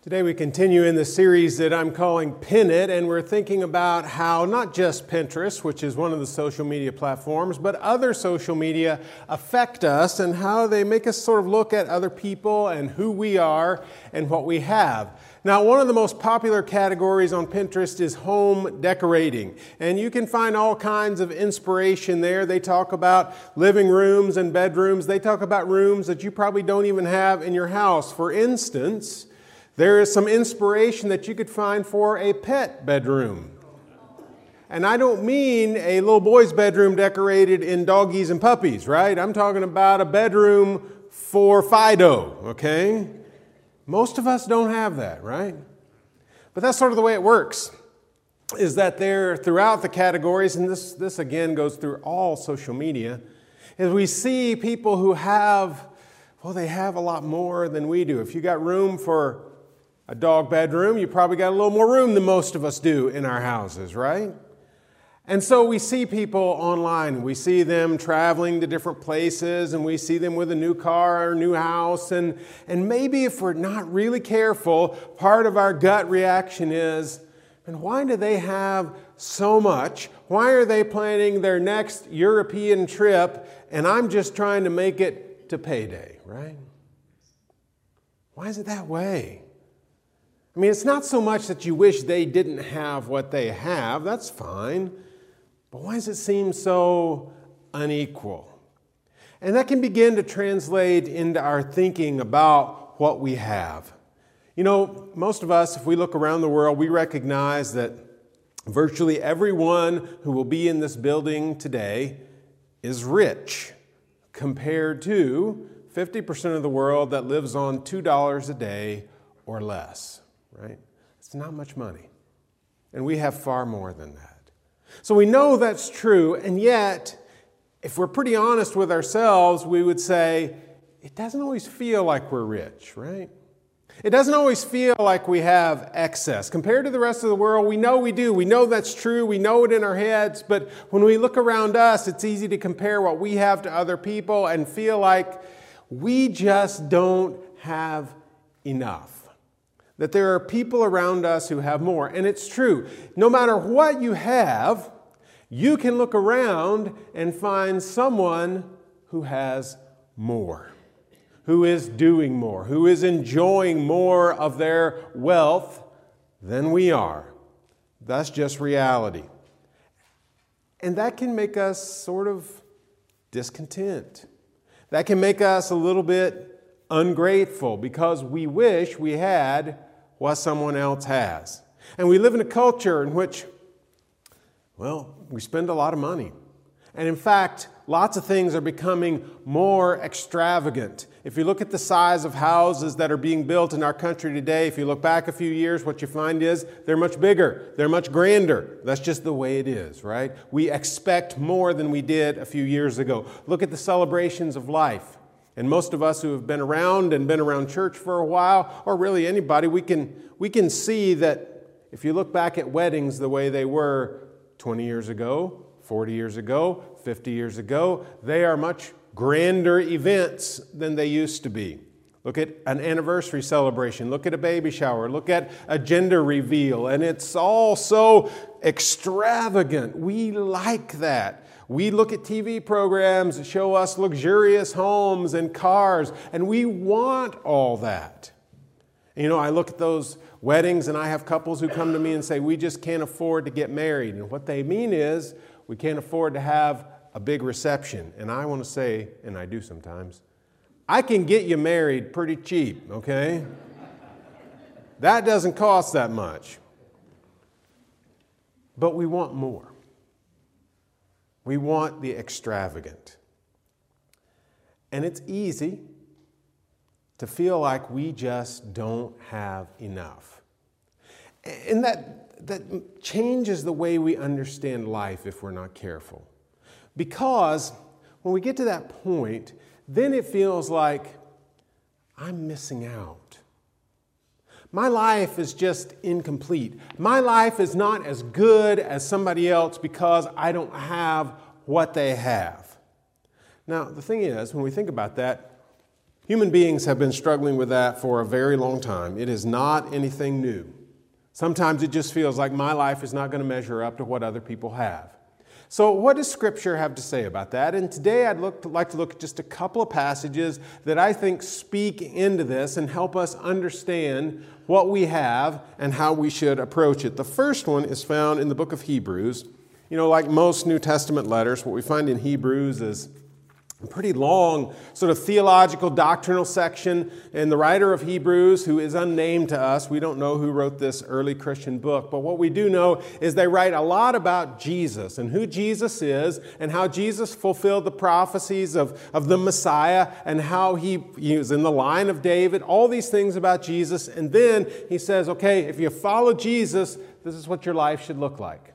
Today we continue in the series that I'm calling Pin It, and we're thinking about how not just Pinterest, which is one of the social media platforms, but other social media affect us and how they make us sort of look at other people and who we are and what we have. Now, one of the most popular categories on Pinterest is home decorating, and you can find all kinds of inspiration there. They talk about living rooms and bedrooms, they talk about rooms that you probably don't even have in your house. For instance, there is some inspiration that you could find for a pet bedroom. And I don't mean a little boy's bedroom decorated in doggies and puppies, right? I'm talking about a bedroom for Fido, okay? Most of us don't have that, right? But that's sort of the way it works. Is that there throughout the categories, and this, this again goes through all social media, is we see people who have, well, they have a lot more than we do. If you got room for a dog bedroom, you probably got a little more room than most of us do in our houses, right? And so we see people online, we see them traveling to different places, and we see them with a new car or a new house. And, and maybe if we're not really careful, part of our gut reaction is, and why do they have so much? Why are they planning their next European trip, and I'm just trying to make it to payday, right? Why is it that way? I mean, it's not so much that you wish they didn't have what they have, that's fine. But why does it seem so unequal? And that can begin to translate into our thinking about what we have. You know, most of us, if we look around the world, we recognize that virtually everyone who will be in this building today is rich compared to 50% of the world that lives on $2 a day or less right? It's not much money. And we have far more than that. So we know that's true, and yet, if we're pretty honest with ourselves, we would say, it doesn't always feel like we're rich, right? It doesn't always feel like we have excess. Compared to the rest of the world, we know we do. We know that's true. We know it in our heads. But when we look around us, it's easy to compare what we have to other people and feel like we just don't have enough that there are people around us who have more. And it's true. No matter what you have, you can look around and find someone who has more, who is doing more, who is enjoying more of their wealth than we are. That's just reality. And that can make us sort of discontent. That can make us a little bit ungrateful because we wish we had what someone else has. And we live in a culture in which, well, we spend a lot of money. And in fact, lots of things are becoming more extravagant. If you look at the size of houses that are being built in our country today, if you look back a few years, what you find is they're much bigger, they're much grander. That's just the way it is, right? We expect more than we did a few years ago. Look at the celebrations of life. And most of us who have been around and been around church for a while, or really anybody, we can, we can see that if you look back at weddings the way they were 20 years ago, 40 years ago, 50 years ago, they are much grander events than they used to be. Look at an anniversary celebration, look at a baby shower, look at a gender reveal, and it's all so extravagant. We like that. We look at TV programs that show us luxurious homes and cars, and we want all that. You know, I look at those weddings and I have couples who come to me and say, We just can't afford to get married. And what they mean is, we can't afford to have a big reception. And I want to say, and I do sometimes, I can get you married pretty cheap, okay? that doesn't cost that much. But we want more. We want the extravagant. And it's easy to feel like we just don't have enough. And that, that changes the way we understand life if we're not careful. Because when we get to that point, then it feels like I'm missing out. My life is just incomplete. My life is not as good as somebody else because I don't have what they have. Now, the thing is, when we think about that, Human beings have been struggling with that for a very long time. It is not anything new. Sometimes it just feels like my life is not going to measure up to what other people have. So, what does Scripture have to say about that? And today I'd look to, like to look at just a couple of passages that I think speak into this and help us understand what we have and how we should approach it. The first one is found in the book of Hebrews. You know, like most New Testament letters, what we find in Hebrews is pretty long sort of theological doctrinal section. And the writer of hebrews who is unnamed to us we don't know who wrote this early christian book but what we do know is they write a lot about jesus and who jesus is and how jesus fulfilled the prophecies of, of the messiah and how he, he was in the line of david all these things about jesus. And then he says okay if you follow jesus this is what your life should look like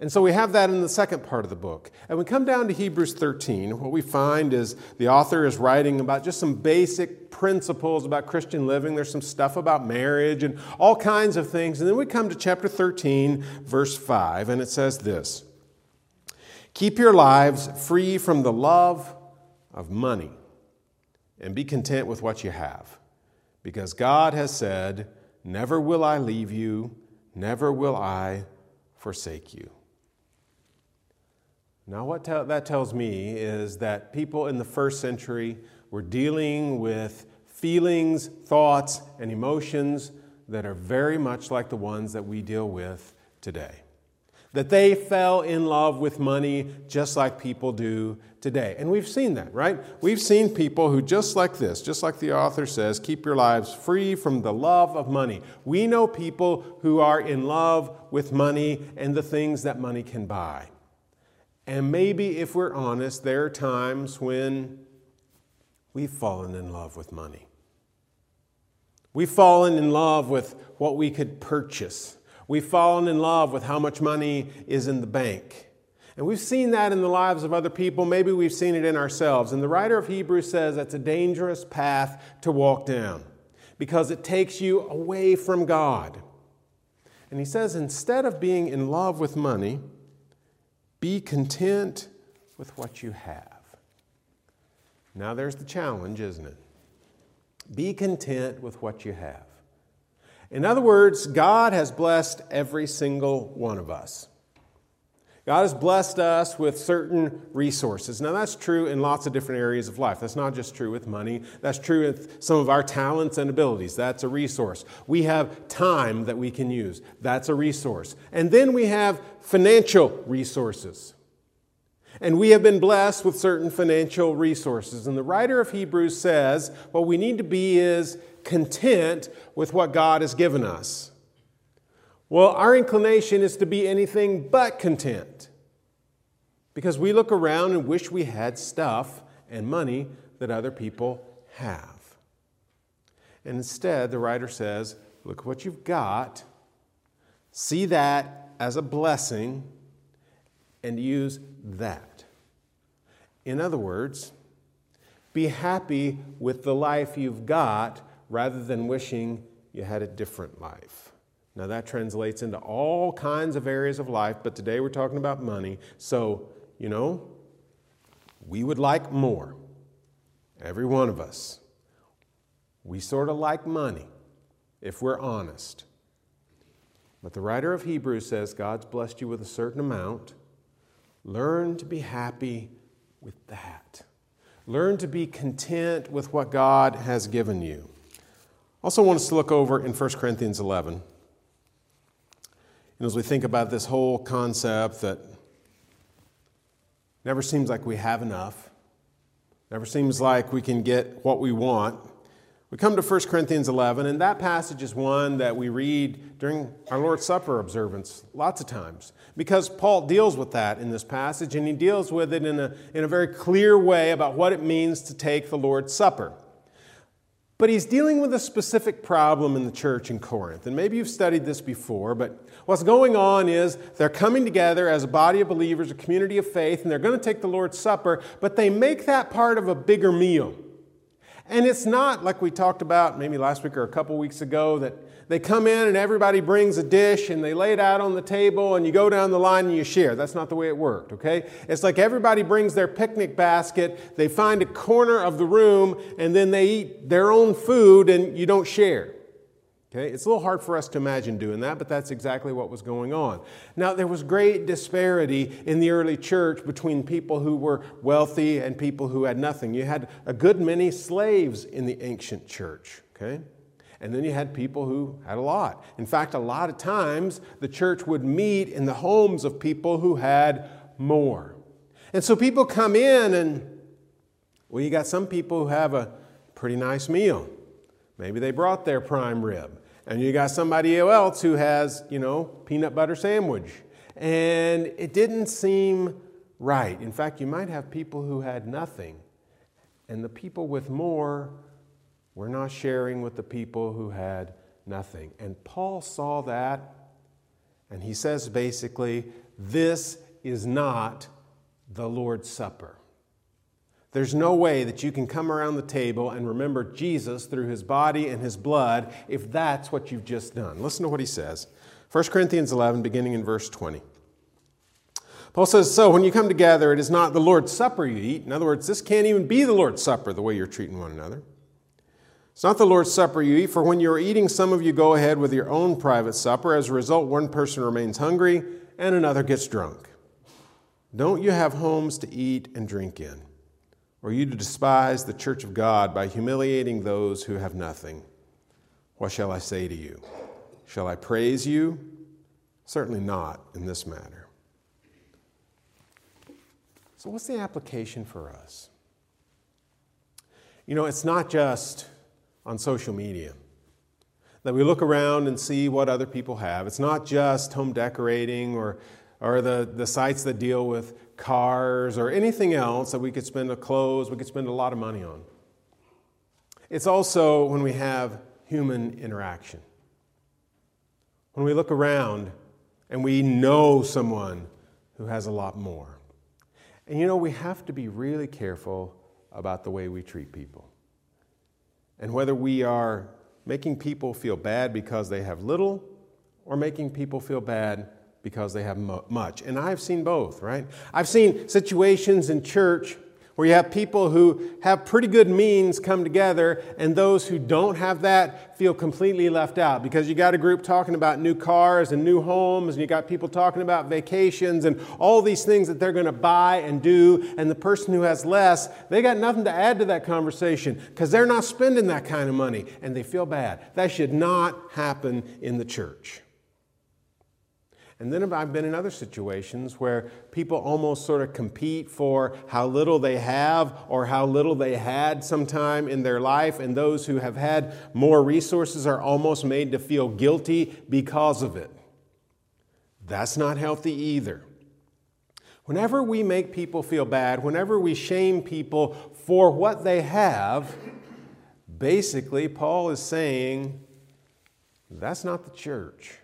and so we have that in the second part of the book. And we come down to Hebrews 13. What we find is the author is writing about just some basic principles about Christian living. There's some stuff about marriage and all kinds of things. And then we come to chapter 13, verse 5, and it says this Keep your lives free from the love of money and be content with what you have. Because God has said, Never will I leave you, never will I forsake you. Now, what te- that tells me is that people in the first century were dealing with feelings, thoughts, and emotions that are very much like the ones that we deal with today. That they fell in love with money just like people do today. And we've seen that, right? We've seen people who, just like this, just like the author says, keep your lives free from the love of money. We know people who are in love with money and the things that money can buy. And maybe, if we're honest, there are times when we've fallen in love with money. We've fallen in love with what we could purchase. We've fallen in love with how much money is in the bank. And we've seen that in the lives of other people. Maybe we've seen it in ourselves. And the writer of Hebrews says that's a dangerous path to walk down because it takes you away from God. And he says instead of being in love with money, be content with what you have. Now, there's the challenge, isn't it? Be content with what you have. In other words, God has blessed every single one of us. God has blessed us with certain resources. Now, that's true in lots of different areas of life. That's not just true with money, that's true with some of our talents and abilities. That's a resource. We have time that we can use. That's a resource. And then we have financial resources. And we have been blessed with certain financial resources. And the writer of Hebrews says what we need to be is content with what God has given us. Well, our inclination is to be anything but content because we look around and wish we had stuff and money that other people have. And instead, the writer says, Look what you've got, see that as a blessing, and use that. In other words, be happy with the life you've got rather than wishing you had a different life. Now, that translates into all kinds of areas of life, but today we're talking about money. So, you know, we would like more. Every one of us. We sort of like money, if we're honest. But the writer of Hebrews says God's blessed you with a certain amount. Learn to be happy with that. Learn to be content with what God has given you. Also, want us to look over in 1 Corinthians 11. And as we think about this whole concept that never seems like we have enough, never seems like we can get what we want, we come to 1 Corinthians 11, and that passage is one that we read during our Lord's Supper observance lots of times because Paul deals with that in this passage, and he deals with it in a, in a very clear way about what it means to take the Lord's Supper. But he's dealing with a specific problem in the church in Corinth. And maybe you've studied this before, but what's going on is they're coming together as a body of believers, a community of faith, and they're going to take the Lord's Supper, but they make that part of a bigger meal. And it's not like we talked about maybe last week or a couple weeks ago that they come in and everybody brings a dish and they lay it out on the table and you go down the line and you share. That's not the way it worked, okay? It's like everybody brings their picnic basket, they find a corner of the room, and then they eat their own food and you don't share. Okay, it's a little hard for us to imagine doing that, but that's exactly what was going on. Now, there was great disparity in the early church between people who were wealthy and people who had nothing. You had a good many slaves in the ancient church, okay? And then you had people who had a lot. In fact, a lot of times the church would meet in the homes of people who had more. And so people come in and, well, you got some people who have a pretty nice meal. Maybe they brought their prime rib. And you got somebody else who has, you know, peanut butter sandwich. And it didn't seem right. In fact, you might have people who had nothing. And the people with more were not sharing with the people who had nothing. And Paul saw that. And he says basically, this is not the Lord's Supper. There's no way that you can come around the table and remember Jesus through his body and his blood if that's what you've just done. Listen to what he says 1 Corinthians 11, beginning in verse 20. Paul says, So when you come together, it is not the Lord's Supper you eat. In other words, this can't even be the Lord's Supper the way you're treating one another. It's not the Lord's Supper you eat, for when you're eating, some of you go ahead with your own private supper. As a result, one person remains hungry and another gets drunk. Don't you have homes to eat and drink in? or you to despise the church of God by humiliating those who have nothing. What shall I say to you? Shall I praise you? Certainly not in this matter. So, what's the application for us? You know, it's not just on social media that we look around and see what other people have. It's not just home decorating or, or the, the sites that deal with cars, or anything else that we could spend a clothes, we could spend a lot of money on. It's also when we have human interaction. When we look around and we know someone who has a lot more. And you know, we have to be really careful about the way we treat people. And whether we are making people feel bad because they have little or making people feel bad because they have much. And I've seen both, right? I've seen situations in church where you have people who have pretty good means come together, and those who don't have that feel completely left out because you got a group talking about new cars and new homes, and you got people talking about vacations and all these things that they're going to buy and do, and the person who has less, they got nothing to add to that conversation because they're not spending that kind of money, and they feel bad. That should not happen in the church. And then I've been in other situations where people almost sort of compete for how little they have or how little they had sometime in their life, and those who have had more resources are almost made to feel guilty because of it. That's not healthy either. Whenever we make people feel bad, whenever we shame people for what they have, basically, Paul is saying that's not the church.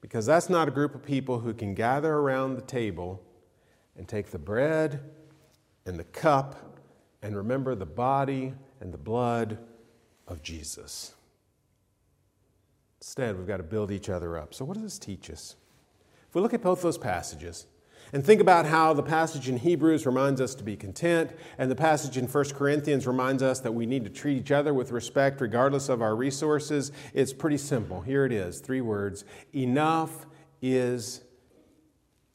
Because that's not a group of people who can gather around the table and take the bread and the cup and remember the body and the blood of Jesus. Instead, we've got to build each other up. So, what does this teach us? If we look at both those passages, and think about how the passage in Hebrews reminds us to be content, and the passage in 1 Corinthians reminds us that we need to treat each other with respect regardless of our resources. It's pretty simple. Here it is three words Enough is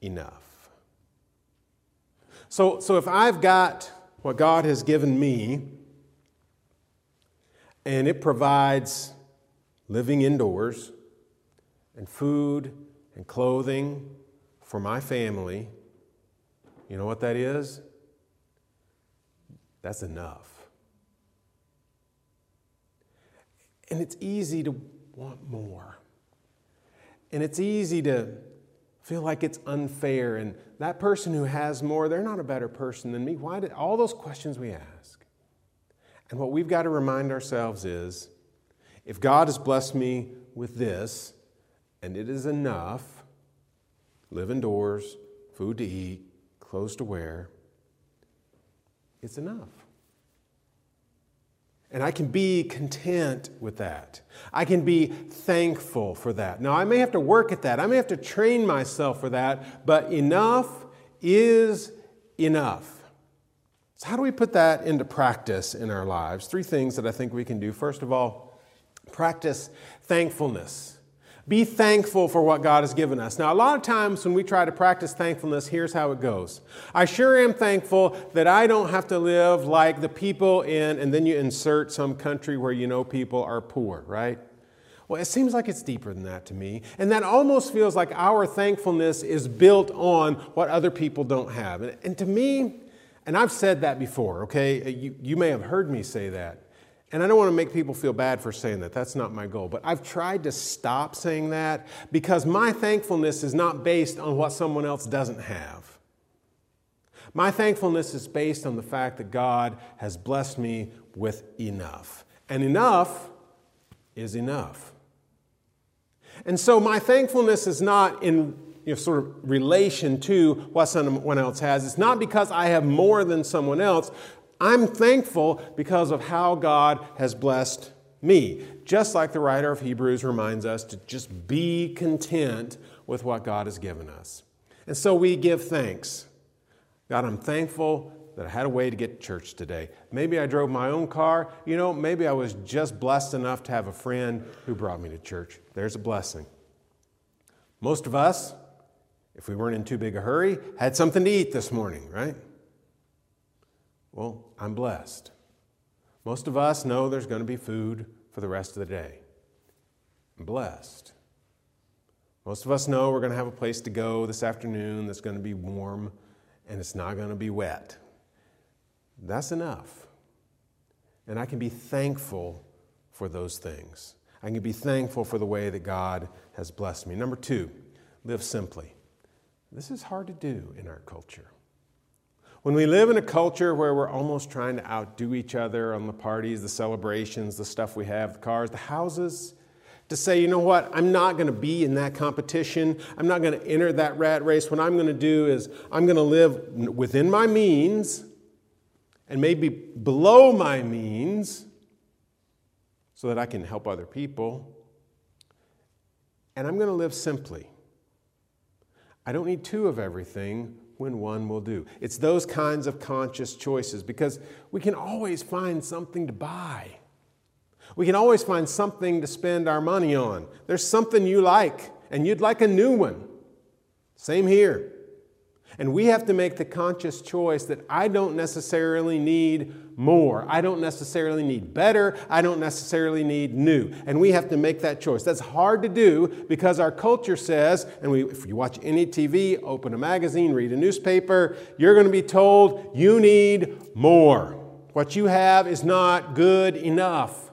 enough. So, so if I've got what God has given me, and it provides living indoors, and food, and clothing, for my family, you know what that is? That's enough. And it's easy to want more. And it's easy to feel like it's unfair. And that person who has more, they're not a better person than me. Why did all those questions we ask? And what we've got to remind ourselves is if God has blessed me with this, and it is enough, live indoors, food to eat, clothes to wear. It's enough. And I can be content with that. I can be thankful for that. Now, I may have to work at that. I may have to train myself for that, but enough is enough. So, how do we put that into practice in our lives? Three things that I think we can do. First of all, practice thankfulness. Be thankful for what God has given us. Now, a lot of times when we try to practice thankfulness, here's how it goes. I sure am thankful that I don't have to live like the people in, and then you insert some country where you know people are poor, right? Well, it seems like it's deeper than that to me. And that almost feels like our thankfulness is built on what other people don't have. And, and to me, and I've said that before, okay? You, you may have heard me say that. And I don't want to make people feel bad for saying that. That's not my goal. But I've tried to stop saying that because my thankfulness is not based on what someone else doesn't have. My thankfulness is based on the fact that God has blessed me with enough. And enough is enough. And so my thankfulness is not in you know, sort of relation to what someone else has. It's not because I have more than someone else, I'm thankful because of how God has blessed me. Just like the writer of Hebrews reminds us to just be content with what God has given us. And so we give thanks. God, I'm thankful that I had a way to get to church today. Maybe I drove my own car. You know, maybe I was just blessed enough to have a friend who brought me to church. There's a blessing. Most of us, if we weren't in too big a hurry, had something to eat this morning, right? Well, I'm blessed. Most of us know there's going to be food for the rest of the day. I'm blessed. Most of us know we're going to have a place to go this afternoon that's going to be warm and it's not going to be wet. That's enough. And I can be thankful for those things. I can be thankful for the way that God has blessed me. Number two, live simply. This is hard to do in our culture. When we live in a culture where we're almost trying to outdo each other on the parties, the celebrations, the stuff we have, the cars, the houses, to say, you know what, I'm not going to be in that competition. I'm not going to enter that rat race. What I'm going to do is I'm going to live within my means and maybe below my means so that I can help other people. And I'm going to live simply. I don't need two of everything when one will do. It's those kinds of conscious choices because we can always find something to buy. We can always find something to spend our money on. There's something you like, and you'd like a new one. Same here. And we have to make the conscious choice that I don't necessarily need more. I don't necessarily need better. I don't necessarily need new. And we have to make that choice. That's hard to do because our culture says, and we, if you watch any TV, open a magazine, read a newspaper, you're going to be told you need more. What you have is not good enough.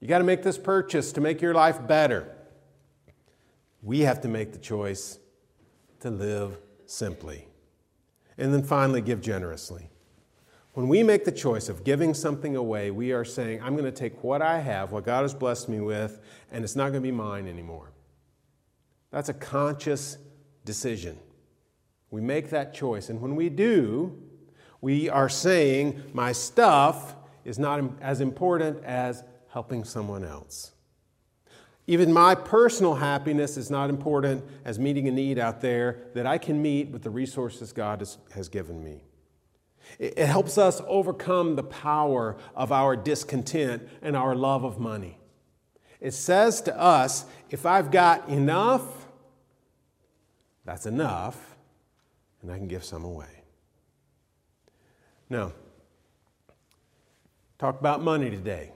You got to make this purchase to make your life better. We have to make the choice to live simply. And then finally, give generously. When we make the choice of giving something away, we are saying, I'm going to take what I have, what God has blessed me with, and it's not going to be mine anymore. That's a conscious decision. We make that choice. And when we do, we are saying, My stuff is not as important as helping someone else. Even my personal happiness is not important as meeting a need out there that I can meet with the resources God has, given me. It helps us overcome the power of our discontent and our love of money. It says to us if I've got enough, that's enough, and I can give some away. Now, talk about money today.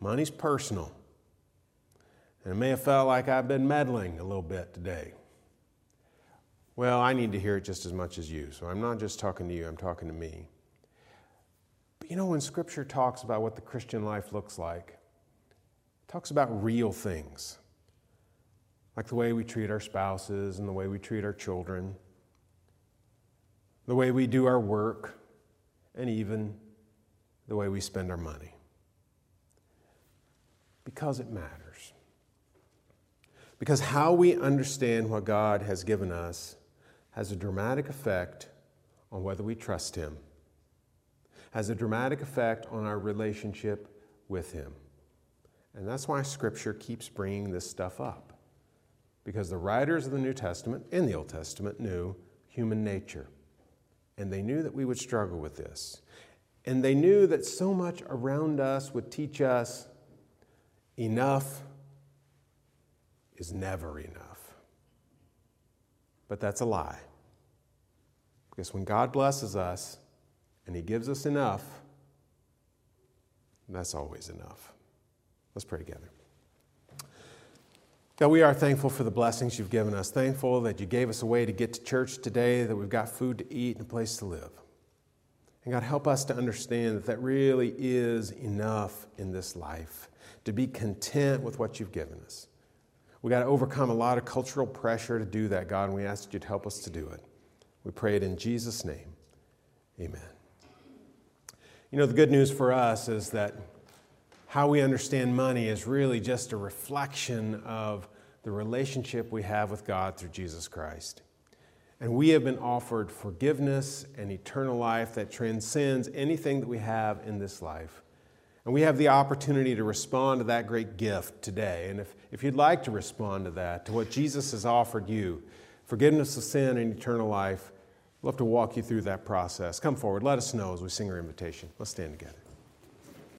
Money's personal. And it may have felt like I've been meddling a little bit today. Well, I need to hear it just as much as you. So I'm not just talking to you, I'm talking to me. But you know, when Scripture talks about what the Christian life looks like, it talks about real things, like the way we treat our spouses and the way we treat our children, the way we do our work, and even the way we spend our money. Because it matters. Because how we understand what God has given us has a dramatic effect on whether we trust Him, has a dramatic effect on our relationship with Him. And that's why Scripture keeps bringing this stuff up. Because the writers of the New Testament and the Old Testament knew human nature. And they knew that we would struggle with this. And they knew that so much around us would teach us enough is never enough. But that's a lie. Because when God blesses us and He gives us enough, that's always enough. Let's pray together. God, we are thankful for the blessings you've given us. Thankful that you gave us a way to get to church today, that we've got food to eat and a place to live. And God, help us to understand that that really is enough in this life, to be content with what you've given us. We've got to overcome a lot of cultural pressure to do that, God, and we ask that you'd help us to do it. We pray it in Jesus' name. Amen. You know, the good news for us is that how we understand money is really just a reflection of the relationship we have with God through Jesus Christ. And we have been offered forgiveness and eternal life that transcends anything that we have in this life. And we have the opportunity to respond to that great gift today. And if, if you'd like to respond to that, to what Jesus has offered you, forgiveness of sin and eternal life, we'd love to walk you through that process. Come forward, let us know as we sing our invitation. Let's stand together.